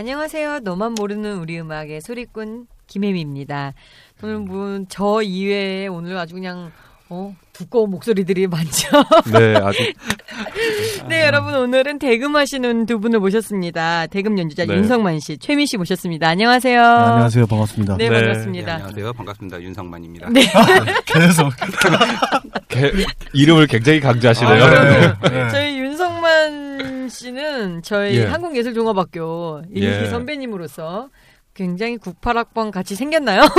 안녕하세요. 너만 모르는 우리 음악의 소리꾼 김혜미입니다. 오늘 뭐저 이외에 오늘 아주 그냥 어 두꺼운 목소리들이 많죠. 네, 아주 네, 여러분 오늘은 대금 하시는 두 분을 모셨습니다. 대금 연주자 네. 윤성만 씨, 최민 씨 모셨습니다. 안녕하세요. 네, 안녕하세요. 반갑습니다. 네, 네. 네, 반갑습니다. 안녕하세요. 반갑습니다. 윤성만입니다. 네. 계속. 개- 이름을 굉장히 강조하시네요. 아, 네. 네. 저희 씨는 저희 예. 한국예술종합학교 일기 예. 선배님으로서 굉장히 98학번 같이 생겼나요?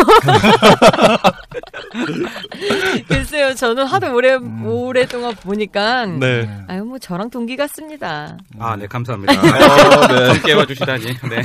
글쎄요, 저는 하도 오래, 음. 오랫동안 보니까. 네. 아유, 뭐, 저랑 동기 같습니다. 아, 네, 감사합니다. 어, 네. 좀 깨워주시다니. 네.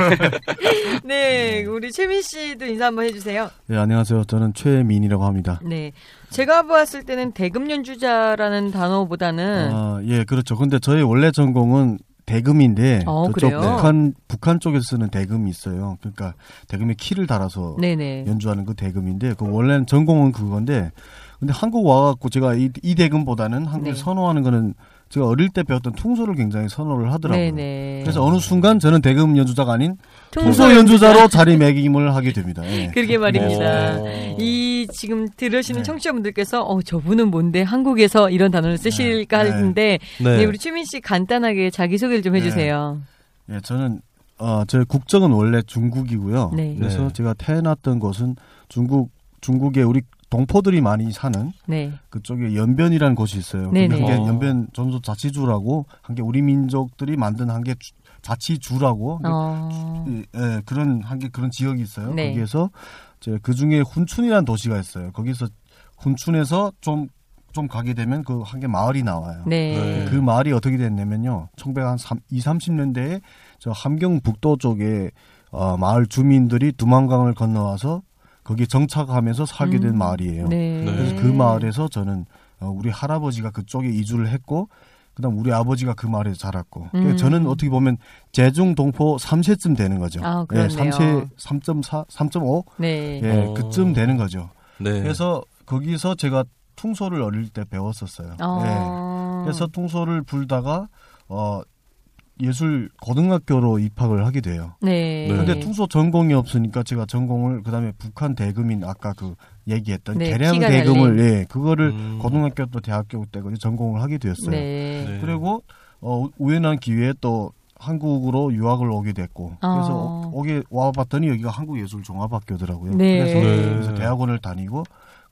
네, 우리 최민 씨도 인사 한번 해주세요. 네, 안녕하세요. 저는 최민이라고 합니다. 네. 제가 봤을 때는 대금 연주자라는 단어보다는. 아, 예, 그렇죠. 근데 저희 원래 전공은 대금인데 어, 저쪽 그래요? 북한 북한 쪽에서 쓰는 대금이 있어요. 그러니까 대금에 키를 달아서 네네. 연주하는 그 대금인데 그 원래는 전공은 그건데 근데 한국 와갖고 제가 이, 이 대금보다는 한국을 네. 선호하는 거는 제가 어릴 때 배웠던 퉁소를 굉장히 선호를 하더라고요. 네네. 그래서 어느 순간 저는 대금 연주자가 아닌 통소 연주자로 자리매김을 하게 됩니다. 예. 그러게 말입니다. 어. 이 지금 들으시는 네. 청취자분들께서 어 저분은 뭔데 한국에서 이런 단어를 쓰실까 네. 하는데 네. 네, 우리 추민 씨 간단하게 자기 소개를 좀 해주세요. 예, 저는 어, 제 국적은 원래 중국이고요. 네. 그래서 네. 제가 태어났던 곳은 중국 중국에 우리 동포들이 많이 사는 네. 그쪽에 연변이라는 곳이 있어요. 네네. 그게 어. 연변 전소 자치주라고 한 게 우리 민족들이 만든 한게 자치주라고 어. 예, 예, 그런 한게 그런 지역이 있어요. 네. 거기에서 그 중에 hun춘이라는 도시가 있어요. 거기서 훈춘에서 좀 좀 가게 되면 그 한 개 마을이 나와요. 네. 네. 그 마을이 어떻게 됐냐면요. 1900한 2, 30년대에 저 함경 북도 쪽에 어, 마을 주민들이 두만강을 건너와서 거기에 정착하면서 살게 된 음. 마을이에요. 네. 그래서 그 마을에서 저는 어, 우리 할아버지가 그쪽에 이주를 했고 그다음 우리 아버지가 그 마을에서 자랐고 그러니까 음. 저는 어떻게 보면 제중 동포 3세쯤 되는 거죠. 아, 그렇네요. 3세 3.4, 3.5 네. 예, 어. 그쯤 되는 거죠. 네. 그래서 거기서 제가 퉁소를 어릴 때 배웠었어요. 예. 어. 그래서 퉁소를 불다가 어 예술 고등학교로 입학을 하게 돼요. 네. 네. 근데 퉁소 전공이 없으니까 제가 전공을 그다음에 북한 대금인 아까 그 얘기했던 네, 계량 키가 대금을 예 그거를 음. 고등학교 또 대학교 때 거기 전공을 하게 되었어요. 네. 네. 그리고 어 우연한 기회에 또 한국으로 유학을 오게 됐고 그래서 어. 오- 오게 와봤더니 여기가 한국예술종합학교더라고요. 네. 그래서 네. 그래서 대학원을 다니고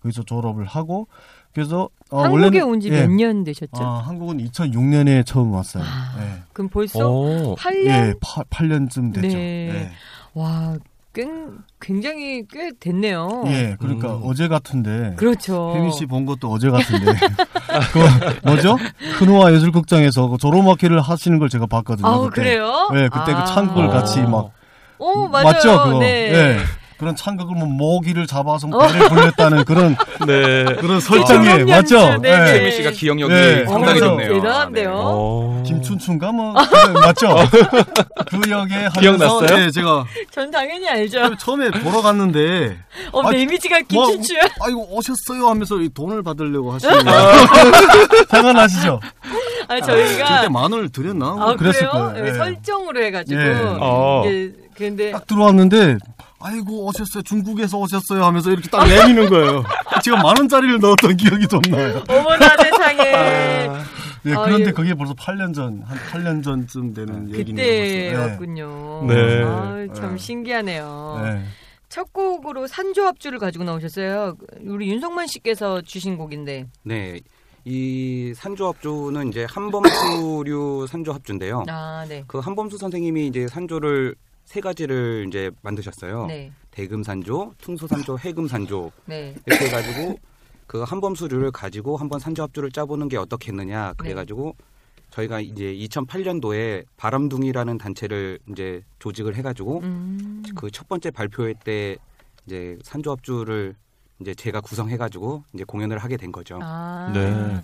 거기서 졸업을 하고 그래서 어, 한국에 원래는- 온지 예, 몇년 되셨죠? 아, 한국은 2006년에 처음 왔어요. 아, 예. 그럼 벌써 어. 8년? 예, 8, 년쯤 됐죠. 네. 예. 와, 꽤, 굉장히 꽤 됐네요. 예, 그러니까 음. 어제 같은데. 그렇죠. 혜민 씨본 것도 어제 같은데. 그 뭐죠? 큰호화 예술극장에서 그 조로마키를 하시는 걸 제가 봤거든요. 아우, 그때. 그래요? 예, 그때 아. 그 창극을 같이 막 오, 맞아요. 맞죠, 그거? 네. 예. 그런 창극을 뭐 모기를 잡아서 뭐 배를 불렸다는 그런 네. 그런 설정이 맞죠? 네, 네. 최민 씨가 기억력이 네, 상당히 어, 좋네요. 대단한데요. 네. 어. 김춘춘가 뭐 그래, 맞죠? 그 역에 기억났어요? 네, 제가 전 당연히 알죠. 처음에 보러 갔는데 어, 아, 내 이미지가 뭐, 김춘추야. 아이고 오셨어요 하면서 이 돈을 받으려고 하시는 거 생각나시죠? 아, 그때 저희가. 만 원을 드렸나? 아, 그랬을 그래요? 거예요. 네, 예. 설정으로 해가지고. 예. 어. 이게, 근데. 딱 들어왔는데 아이고 오셨어요 중국에서 오셨어요 하면서 이렇게 딱 내미는 거예요. 제가 만 원짜리를 넣었던 기억이 좀 나요. 어머나 세상에. 예, 아, 그런데 예. 그게 벌써 8년 전, 한 8년 전쯤 되는 얘기네요. 그때였군요. 네. 아, 참 네. 신기하네요. 네. 첫 곡으로 산조합주를 가지고 나오셨어요. 우리 윤성만 씨께서 주신 곡인데. 네. 이 산조합주는 이제 한범수류 산조합주인데요. 아, 네. 그 한범수 선생님이 이제 산조를 세 가지를 이제 만드셨어요. 네. 대금산조, 퉁소산조, 해금산조 네. 이렇게 해가지고 그 한범수류를 가지고 한번 산조합주를 짜보는 게 어떻겠느냐 그래가지고 저희가 이제 2008년도에 바람둥이라는 단체를 이제 조직을 해가지고 음. 그첫 번째 발표회 때 이제 산조합주를 이제 제가 구성해가지고 이제 공연을 하게 된 거죠. 아. 네.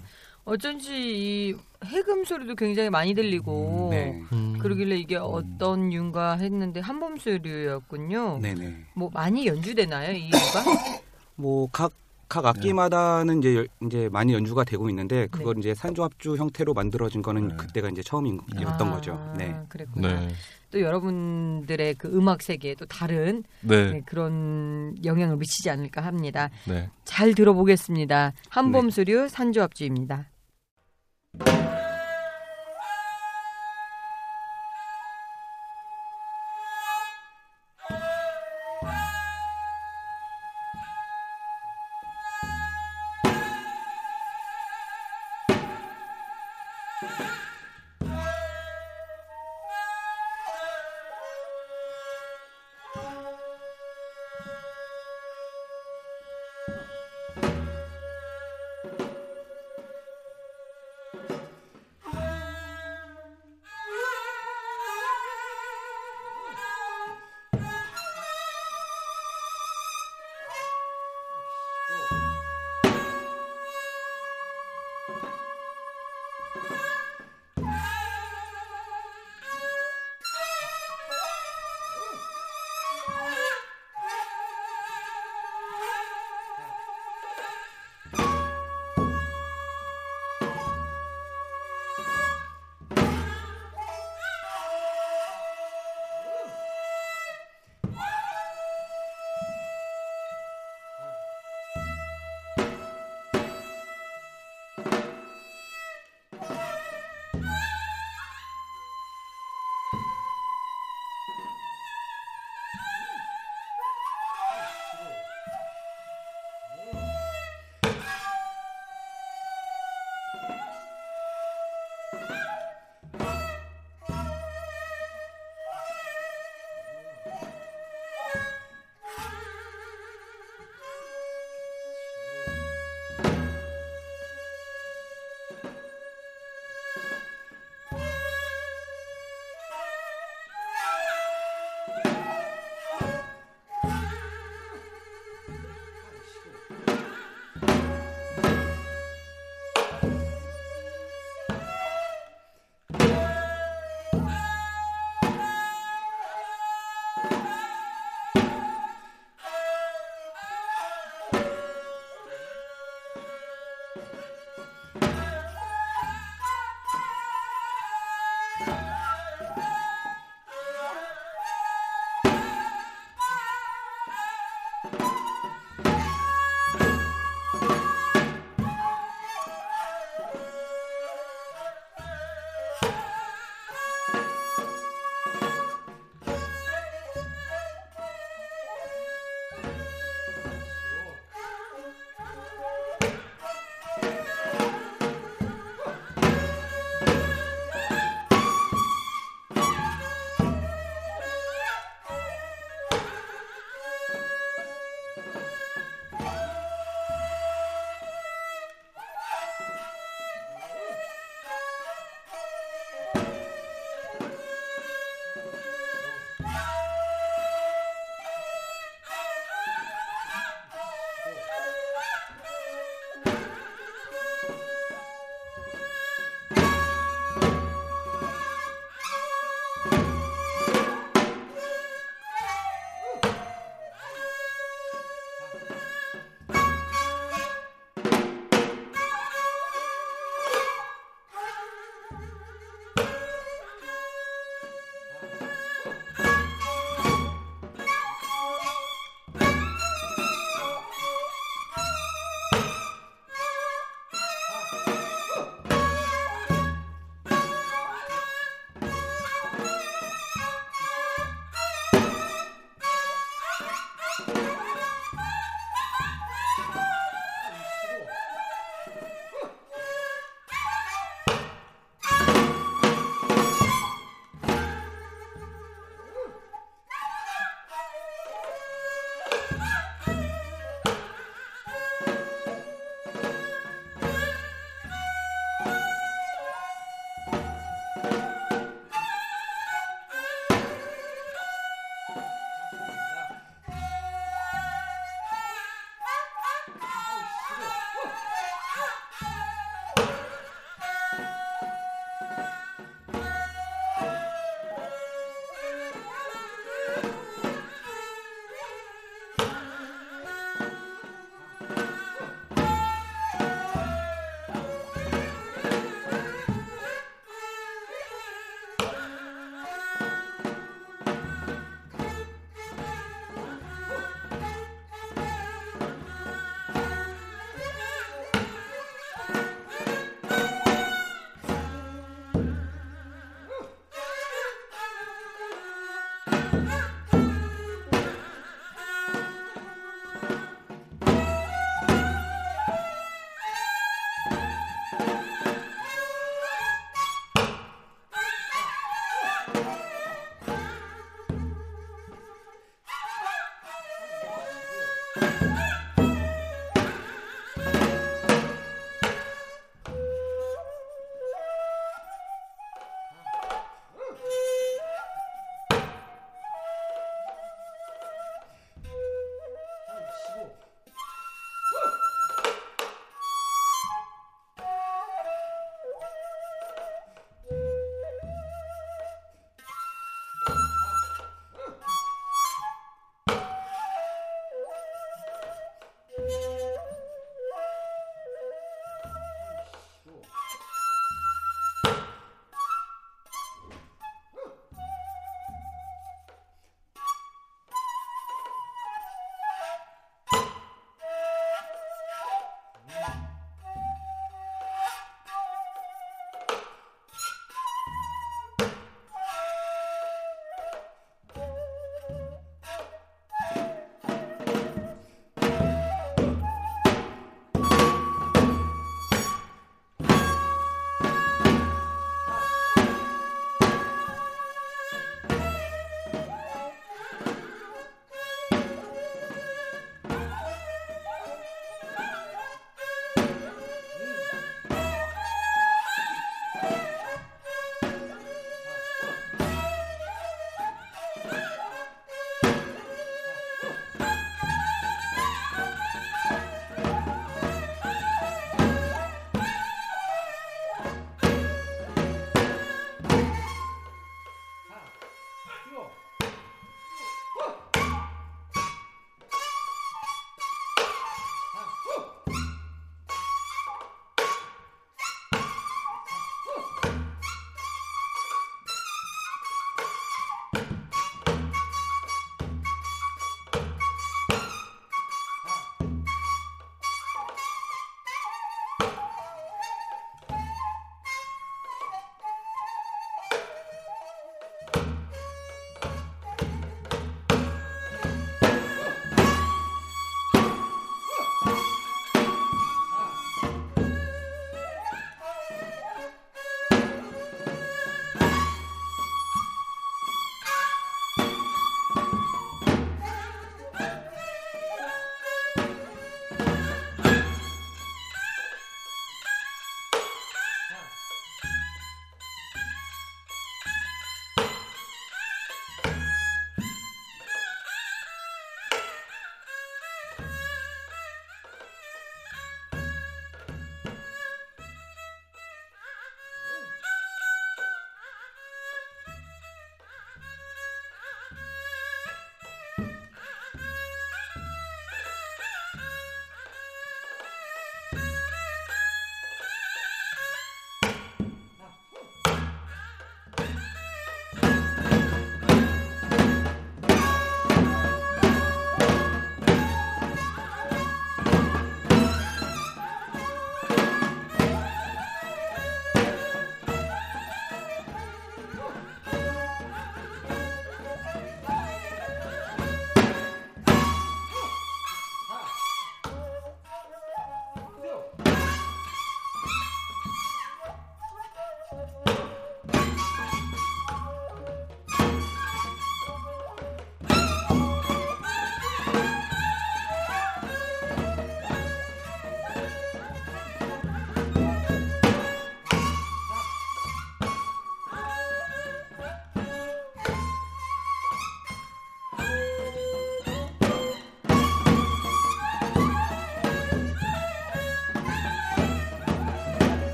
어쩐지 이 해금 소리도 굉장히 많이 들리고 네, 음. 그러길래 이게 어떤 류인가 했는데 한범수류였군요. 네네. 뭐 많이 연주되나요 이 류가? 뭐각 각 악기마다는 이제 열- 이제 많이 연주가 되고 있는데 그걸 네. 이제 산조합주 형태로 만들어진 거는 네. 그때가 이제 처음이었던 아, 거죠. 네. 그랬구나. 네. 또 여러분들의 그 음악 세계에 또 다른 네. 네, 그런 영향을 미치지 않을까 합니다. 네. 잘 들어보겠습니다. 한범수류 산조합주입니다. you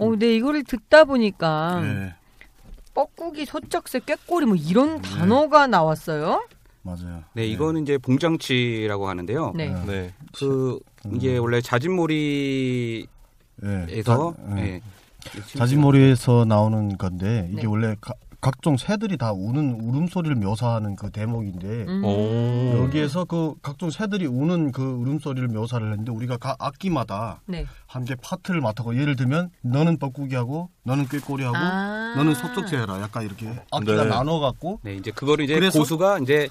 어, 네, 이거를 듣다 보니까 네, 뻐꾸기, 소쩍새, 꾀꼬리 뭐 이런 네. 단어가 나왔어요. 맞아요. 네, 이거는 이제 봉장치라고 하는데요. 네. 네. 네. 그 이게 원래 자진몰이에서 네. 자, 네. 예. 자진몰이에서 나오는 건데 이게 네. 원래 가- 각종 새들이 다 우는 울음소리를 묘사하는 그 대목인데 음. 오. 여기에서 그 각종 새들이 우는 그 울음소리를 묘사를 했는데 우리가 각 악기마다 네. 함께 파트를 맡아고 예를 들면 너는 뻐꾸기하고 너는 꾀꼬리하고 아. 너는 속적새해라 약간 이렇게 악기가 네. 나눠 갖고 네, 이제 그거를 이제 고수가 이제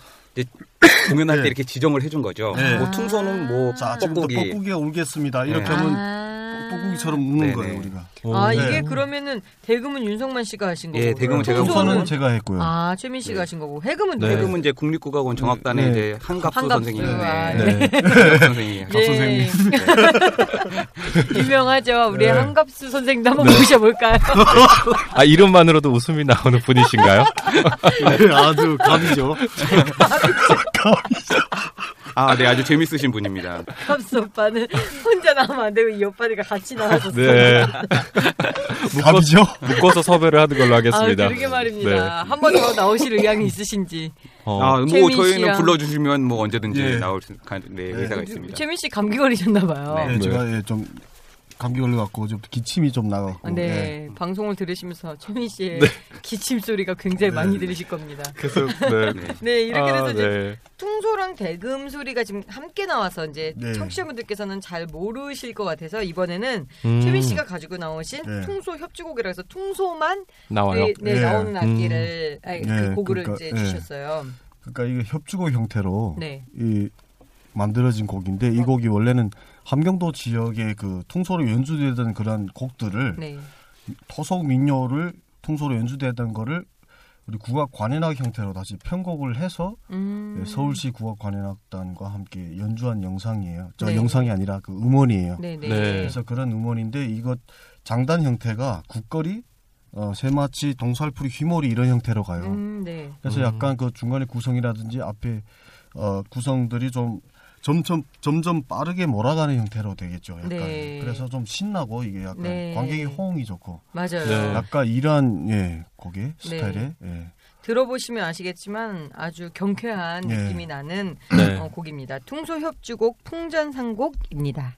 공연할 네. 때 이렇게 지정을 해준 거죠. 네. 뭐 퉁소는 뭐자 지금부터 뻐꾸기. 뻐꾸기가 울겠습니다 이렇게 네. 하면 아. 뻐꾸기처럼 우는 네네. 거예요 우리가 아, 네. 이게 그러면은 대금은 윤성만 씨가 하신 거고. 예, 대금은 제가 우선은- 제가 했고요 아, 최민 씨가 네. 하신 거고. 해금은 네. 지금은 이제 국립국악원 정악단의 네. 이제 한갑수, 한갑수, 선생님. 아, 네. 네. 선생님. 박 선생님. 유명하죠. 우리 네. 한갑수 선생님도 한번 모셔볼까요? 아, 이름만으로도 웃음이 나오는 분이신가요? 네, 아주 감이죠 아, 네, 아주 재밌으신 분입니다. 한갑수 오빠는 혼자 나오면 안 되고 이 오빠들과 같이 나와서 네. 감이죠 묶어서 섭외를 하는 걸로 아, 하겠습니다. 그러게 말입니다. 한번 더 나오실 의향이 있으신지. 어. 아, 뭐 저희는 불러주시면 뭐 언제든지 예. 나올 수, 가- 네, 의사가 있습니다. 최민 씨 감기 걸리셨나 봐요. 네. 네, 제가 예, 좀 감기 걸려갖고 좀 기침이 좀 나갖고 아, 네. 네. 방송을 들으시면서 최민 씨의 기침 소리가 굉장히 많이 들리실 겁니다. 계속, 네. 네. 네, 이렇게 돼서 아, 이제 네. 퉁소랑 대금 소리가 지금 함께 나와서 이제 네. 청취자분들께서는 잘 모르실 것 같아서 이번에는 음, 최민 씨가 가지고 나오신 네. 퉁소 협주곡이라 해서 퉁소만 나와요. 네, 네, 네. 나오는 악기를 아니, 그 네, 곡을 그러니까, 이제 네. 주셨어요. 그러니까 이게 협주곡 형태로 네. 이 만들어진 곡인데 이 곡이 원래는 함경도 지역의 그 통소로 연주되던 그런 곡들을 네. 토속 민요를 통소로 연주되던 거를 우리 국악 관현악 형태로 다시 편곡을 해서 음. 네, 서울시 국악 관현악단과 함께 연주한 영상이에요. 저 네. 영상이 아니라 그 음원이에요. 네, 네. 네. 그래서 그런 음원인데 이것 장단 형태가 국거리, 어, 세마치, 동살풀이, 휘몰이 이런 형태로 가요. 음, 네. 그래서 음. 약간 그 중간에 구성이라든지 앞에 어, 구성들이 좀 점점 점점 빠르게 몰아가는 형태로 되겠죠. 약간 네. 그래서 좀 신나고 이게 약간 네. 관객의 호응이 좋고 맞아요. 네. 약간 이러한 예 곡의 스타일의 예. 들어보시면 아시겠지만 아주 경쾌한 네. 느낌이 나는 네. 어, 곡입니다. 퉁소 협주곡 풍전상곡입니다.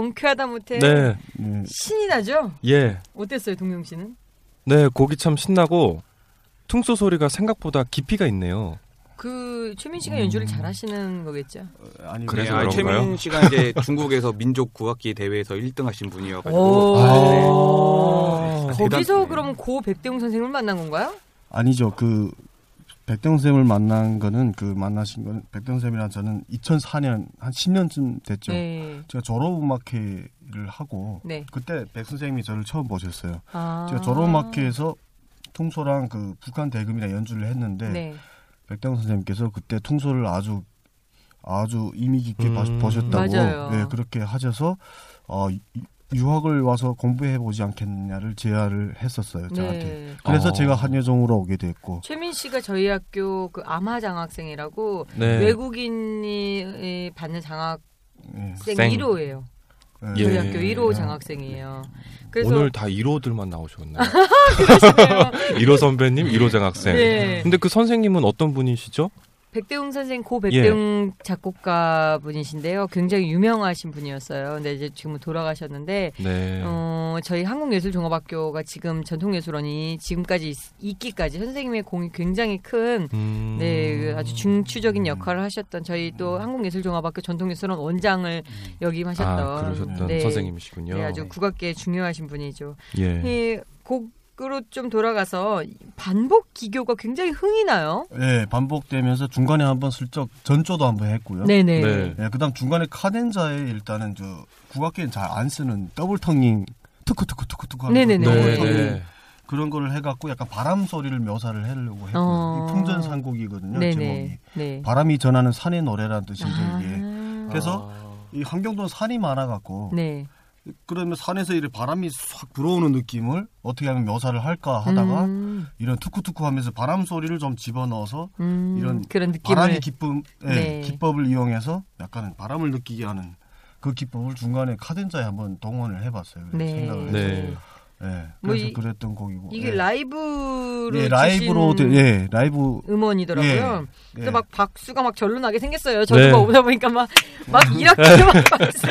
경쾌하다 못해 네, 네. 신이 나죠? 예. 어땠어요, 동영 씨는? 네, 곡이 참 신나고 퉁소 소리가 생각보다 깊이가 있네요. 그 최민 씨가 연주를 잘하시는 거겠죠? 아니 그래서 네, 아, 그런가요? 최민 씨가 이제 중국에서 민족 국악기 대회에서 1등 하신 분이어가지고 오. 아. 대단- 거기서 네. 그럼 고 백대웅 선생님을 만난 건가요? 아니죠. 그 백대웅 쌤을 만난 거는 그 만나신 거는 백대웅 쌤이랑 저는 2004년 한 10년쯤 됐죠. 네. 제가 졸업음악회를 하고 네. 그때 백 선생님이 저를 처음 보셨어요. 아. 제가 졸업음악회에서 퉁소랑 그 북한 대금이랑 연주를 했는데 네. 백대웅 선생님께서 그때 퉁소를 아주 아주 의미 깊게 봐- 음. 보셨다고 맞아요. 네, 그렇게 하셔서 어, 유- 유학을 와서 공부해 보지 않겠느냐를 제안을 했었어요 저한테. 네. 그래서 어. 제가 한여종으로 오게 됐고 최민 씨가 저희 학교 그 암하 장학생이라고 네. 외국인이 받는 장학생 네. 생. 1호예요. 네. 저희 예. 학교 1호 장학생이에요. 그래서 오늘 다 1호들만 나오셨네요. 그러시네요. 1호 선배님, 1호 장학생. 네. 근데 그 선생님은 어떤 분이시죠? 백대웅 선생 고 예. 백대웅 작곡가 분이신데요. 굉장히 유명하신 분이었어요. 근데 이제 지금은 돌아가셨는데 네. 어, 저희 한국예술종합학교가 지금 전통예술원이 지금까지 있, 있기까지 선생님의 공이 굉장히 큰 음. 네, 그 아주 중추적인 역할을 하셨던 저희 또 한국예술종합학교 전통예술원 원장을 역임하셨던 아, 그러셨던 네, 선생님이시군요. 네, 아주 국악계에 중요하신 분이죠. 예. 이곡 으로 좀 돌아가서 반복 기교가 굉장히 흥이 나요. 네, 반복되면서 중간에 한번 슬쩍 전조도 한번 했고요. 네네. 네. 네, 그다음 중간에 카덴자에 일단은 저 국악계는 잘안 쓰는 더블 투크 투크 하는 네, 네. 그런 거를 해갖고 약간 바람 소리를 묘사를 하려고 했고요. 어. 이 풍전산곡이거든요. 네네. 제목이 네. 바람이 전하는 산의 노래라는 뜻인데 이게 아. 그래서 이 환경도는 산이 많아갖고 네. 그러면 산에서 이렇게 바람이 싹 불어오는 느낌을 어떻게 하면 묘사를 할까 하다가 음, 이런 투쿠투쿠 하면서 바람 소리를 좀 집어넣어서 음, 이런 그런 느낌을 바람의 기쁨, 예, 네. 기법을 이용해서 약간 바람을 느끼게 하는 그 기법을 중간에 카덴자에 한번 동원을 해봤어요. 네. 생각을 해서. 네. 예, 뭐 그래서 이- 그랬던 곡이고. 이게 예. 라이브로 예, 라이브로, 예, 라이브. 음원이더라고요. 예, 그래서 예. 막 박수가 막 절로 나게 생겼어요. 저도가 네. 오다 보니까 막, 막 이렇게 막 박수.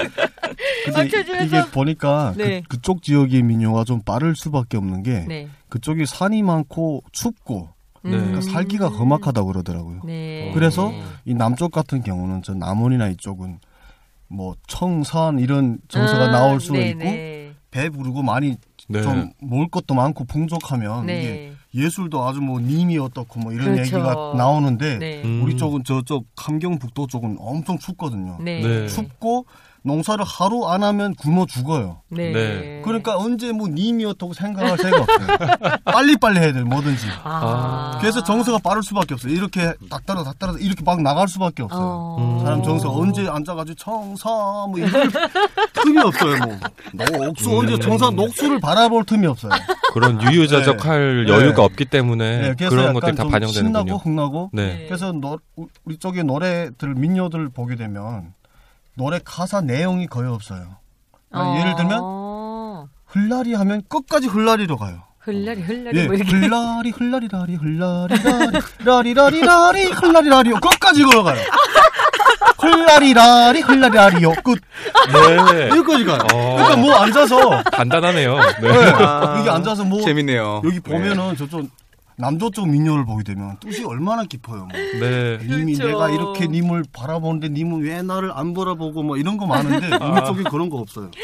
막 쳐주면서. 이게 보니까 네. 그, 쪽 지역의 민요가 좀 빠를 수밖에 없는 게 네. 그쪽이 산이 많고 춥고 네. 그러니까 살기가 험악하다고 그러더라고요. 네. 그래서 음. 이 남쪽 같은 경우는 저 남원이나 이쪽은 뭐 청산 이런 정서가 아, 나올 수가 네, 있고 네. 배 부르고 많이 네. 좀 먹을 것도 많고 풍족하면 네. 이게 예술도 아주 뭐 님이 어떻고 뭐 이런 그렇죠. 얘기가 나오는데 네. 음. 우리 쪽은 저쪽 함경북도 쪽은 엄청 춥거든요. 네. 네. 춥고 농사를 하루 안 하면 굶어 죽어요. 네. 네. 그러니까 언제 뭐 님이었다고 생각할 새가 없어요. 빨리빨리 해야 돼요, 뭐든지. 아. 그래서 정서가 빠를 수밖에 없어요. 이렇게 닥따라 닥따라 이렇게 막 나갈 수밖에 없어요. 어. 음. 사람 정서 언제 앉아가지고 청사 뭐 이럴 tum이 없어요. 뭐 녹수 언제 정사 녹수를 바라볼 틈이 없어요. 그런 유유자적할 네. 여유가 없기 때문에 네, 그래서 그런 약간 것들이 다좀 반영되는군요. 신나고 흥나고 네. 그래서 노, 우리 쪽의 노래들 민요들 보게 되면 노래 가사 내용이 거의 없어요. 아니, 예를 들면 어. 흘라리 하면 끝까지 흘라리로 가요. 흘라리 흘라리 예, 뭐 이렇게. 흘라리 흘라리 라리 흘라리 라리 라리 라리 라리 흘라리 라리요 끝까지 걸어가요. 흘라리 라리 흘라리 라리요 끝 네. 여기까지 가요. 어. 그러니까 뭐 앉아서 간단하네요. 네. 네, 아, 여기 앉아서 뭐 재밌네요. 여기 네. 보면은 저쪽 남도 쪽 민요를 보게 되면 뜻이 얼마나 깊어요. 뭐. 네. 님이 그렇죠. 내가 이렇게 님을 바라보는데 님은 왜 나를 안 바라보고 뭐 이런 거 많은데 우리 쪽에 그런 거 없어요.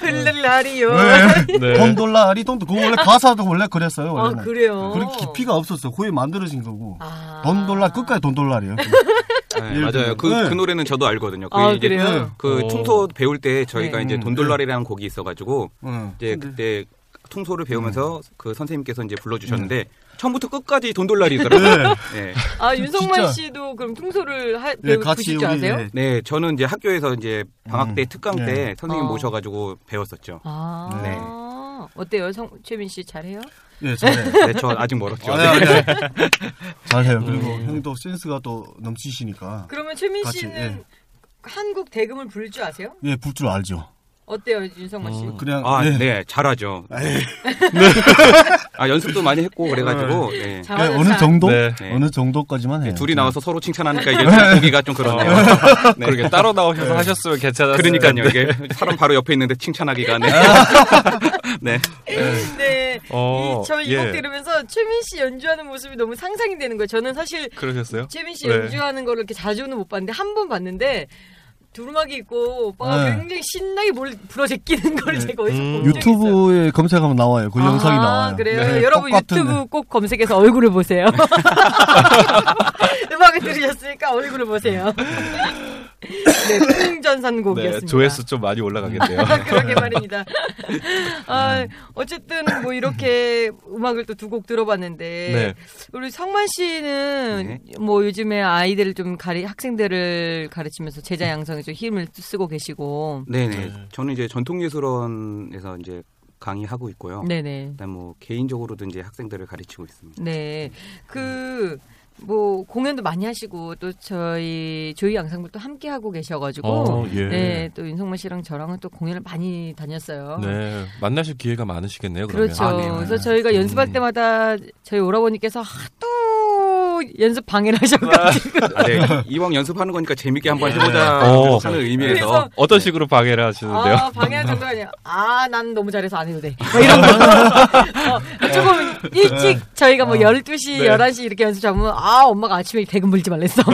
흘라리요. 네. 네. 돈돌라리 돈도 그거 원래 가사도 원래 그랬어요. 아 원래는. 그래요. 그렇게 깊이가 없었어요. 거의 만들어진 거고. 아. 돈돌라 끝까지 돈돌라리요. 네, 맞아요. 그, 네. 그 노래는 저도 알거든요. 그 아 이제 그래요. 그 어. 퉁소 배울 때 저희가 네. 이제 음, 돈돌라리라는 곡이 있어가지고 응. 이제 근데- 그때 퉁소를 배우면서 그 선생님께서 이제 불러주셨는데 처음부터 끝까지 돈돌라리더라고요. 네. 네. 아 윤성만 진짜. 씨도 그럼 퉁소를 하, 네, 배우 같이 부실 줄 우리 아세요? 예. 네, 저는 이제 학교에서 이제 방학 때 음. 특강 네. 때 선생님 어. 모셔가지고 배웠었죠. 아. 네. 어때요, 성, 최민 씨 잘해요? 예, 잘해. 네, 저 아직 멀었죠. 아니, 아니, 아니. 잘해요. 음. 그리고 형도 센스가 또 넘치시니까. 그러면 최민 같이, 씨는 예. 한국 대금을 부를 줄 아세요? 예, 불 줄 알죠. 어때요, 윤성만 씨? 음. 그냥 아, 네. 네, 잘하죠. 아, 연습도 많이 했고 그래가지고 네. 자, 그냥 어느 정도 네. 네. 어느 정도까지만 해요. 둘이 나와서 서로 칭찬하니까 이게 좀 보기가 좀 그렇네요. 네. 그러게 따로 나오셔서 하셨으면 괜찮았을 그러니까요. 이게 사람 바로 옆에 있는데 칭찬하기가 네. 네. 네. 어, 이, 저 이곡 예. 들으면서 최민 씨 연주하는 모습이 너무 상상이 되는 거예요. 저는 사실 그러셨어요? 최민 씨 네. 연주하는 거를 이렇게 자주는 못 봤는데 한 번 봤는데 두루마기 있고 오빠가 네. 굉장히 신나게 뭘 불어 제끼는 걸 제가 어디서 음. 본 적이. 유튜브에 검색하면 나와요. 그 영상이 아, 나와요. 그래요? 네, 여러분 똑같은, 유튜브 꼭 검색해서 얼굴을 보세요. 음악을 들으셨으니까 얼굴을 보세요. 네, 풍전산곡이었습니다. 네, 조회수 좀 많이 올라가겠네요. 그러게 말입니다. 아, 어쨌든 뭐 이렇게 음악을 또 두 곡 들어봤는데 네. 우리 성만 씨는 뭐 요즘에 아이들을 좀 가리 학생들을 가르치면서 제자 양성에 좀 힘을 쓰고 계시고 네네. 네. 저는 이제 전통예술원에서 이제 강의하고 있고요. 네네. 그다음 뭐 개인적으로도 이제 학생들을 가르치고 있습니다. 네. 그, 뭐, 공연도 많이 하시고, 또 저희, 조이 양상불도 함께 하고 계셔가지고, 어, 예. 네, 또 윤성만 씨랑 저랑은 또 공연을 많이 다녔어요. 네, 만나실 기회가 많으시겠네요. 그러면. 그렇죠. 아, 네. 그래서 저희가 연습할 네. 때마다 저희 오라버니께서 하도 연습 방해를 하셔가지고. 아, 네. 이왕 연습하는 거니까 재밌게 한번 해보자 어. 하는 의미에서 그래서 어떤 식으로 방해를 하시는데요? 아, 방해할 정도가 아니야. 아, 난 너무 잘해서 안 해도 돼. 뭐 이런 거. 어, 조금 일찍 저희가 뭐 12시, 네. 11시 이렇게 연습 잡으면, 아, 엄마가 아침에 대금 물지 말랬어.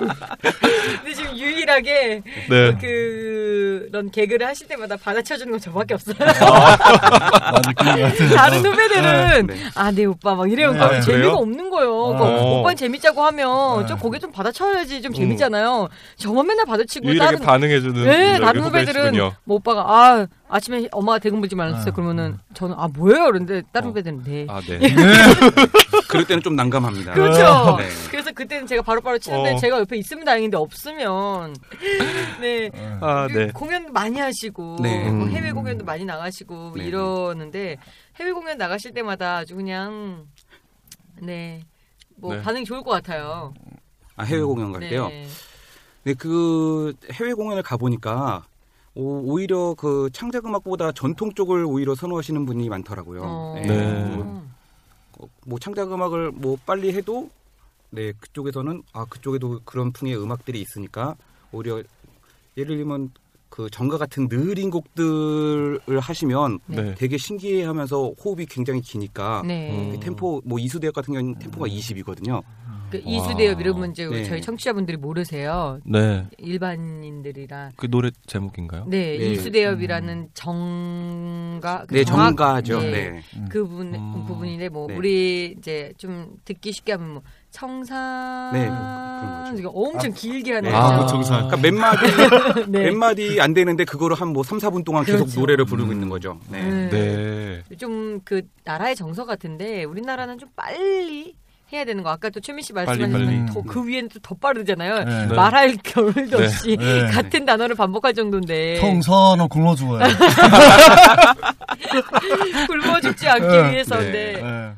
근데 지금 유일하게 네. 그 런 개그를 하실 때마다 받아쳐주는 건 저밖에 없어요. 같아요. 다른 후배들은 네. 아, 네 오빠 막 이래요. 네. 아? 재미가 없는 거예요. 그러니까 어. 오빠는 재밌자고 하면 네. 좀 거기에 좀 받아쳐야지 좀 재밌잖아요. 저만 맨날 받아치고 다른 반응해주는 네, 다른 후배들은. 뭐 오빠가 아 아침에 엄마가 대금 물지 말았어요. 네. 그러면은 저는 아 뭐예요? 그런데 다른 어. 후배들은 네. 아, 네. 그럴 때는 좀 난감합니다. 그렇죠. 네. 그래서 그때는 제가 바로바로 치는데 어. 제가 옆에 있으면 다행인데 없으면 네. 아, 그 네. 공연 많이 하시고 네. 뭐 음. 해외 공연도 많이 나가시고 뭐 네. 이러는데 해외 공연 나가실 때마다 아주 그냥 네. 뭐 네. 반응이 좋을 것 같아요. 아, 해외 공연 갈 때요. 네. 네, 그 해외 공연을 가 보니까 오, 히려 그 창작 음악보다 전통 쪽을 오히려 선호하시는 분이 많더라고요. 어. 네. 네. 뭐, 어, 뭐 창작 음악을 뭐 빨리 해도 네 그쪽에서는 아 그쪽에도 그런 풍의 음악들이 있으니까 오히려 예를 들면 그 정가 같은 느린 곡들을 하시면 네. 되게 신기해하면서 호흡이 굉장히 기니까 네. 음. 그 템포 뭐 이수대역 같은 경우는 템포가 20이거든요. 그 와. 이수대업 이러면 이제 네. 저희 청취자분들이 모르세요. 네. 일반인들이라. 그 노래 제목인가요? 네, 네. 이수대업이라는 정가 그 네, 정학- 정가죠. 네. 네. 그분 음. 부분인데 뭐 네. 우리 이제 좀 듣기 쉽게 하면 뭐 청산 네, 그런 거죠. 이거 엄청 길게 하는 네. 아. 그 정산. 그러니까 몇 마디 네. 몇 마디 안 되는데 그거를 한 뭐 3, 4분 동안 계속 그렇죠. 노래를 부르고 있는 거죠. 네. 네. 좀그 나라의 정서 같은데 우리나라는 좀 빨리 해야 되는 거. 아까 또 최민 씨 말씀하신 빨리. 더, 그 위에는 또더 빠르잖아요. 네. 네. 말할 겨를도 네. 없이 네. 같은 단어를 반복할 정도인데 평선은 굴러 죽어요. 굶어 죽지 않기 네. 위해서 네. 근데 네.